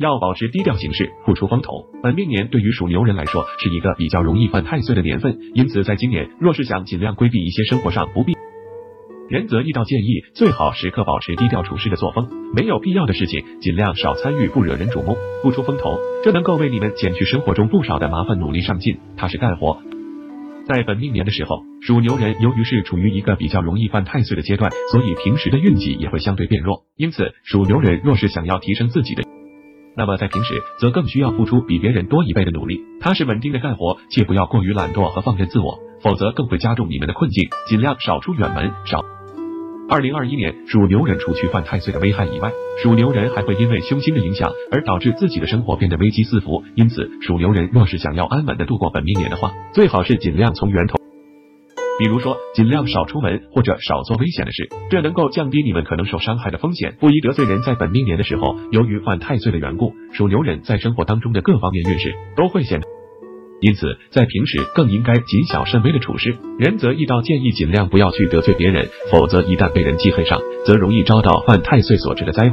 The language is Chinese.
要保持低调行事，不出风头。本命年对于属牛人来说是一个比较容易犯太岁的年份，因此在今年若是想尽量规避一些生活上不必，仁则易道建议最好时刻保持低调处事的作风，没有必要的事情尽量少参与，不惹人瞩目，不出风头，这能够为你们减去生活中不少的麻烦，努力上进，踏实干活。在本命年的时候，属牛人由于是处于一个比较容易犯太岁的阶段，所以平时的运气也会相对变弱。因此，属牛人若是想要提升自己的，那么在平时则更需要付出比别人多一倍的努力，踏实稳定的干活，切不要过于懒惰和放任自我，否则更会加重你们的困境。尽量少出远门，少。二零二一年，属牛人除去犯太岁的危害以外，属牛人还会因为凶星的影响而导致自己的生活变得危机四伏。因此，属牛人若是想要安稳的度过本命年的话，最好是尽量从源头，比如说尽量少出门或者少做危险的事，这能够降低你们可能受伤害的风险。不宜得罪人。在本命年的时候，由于犯太岁的缘故，属牛人在生活当中的各方面运势都会显。因此，在平时更应该谨小慎微的处事。仁则易道建议尽量不要去得罪别人，否则一旦被人记恨上，则容易遭到犯太岁所致的灾。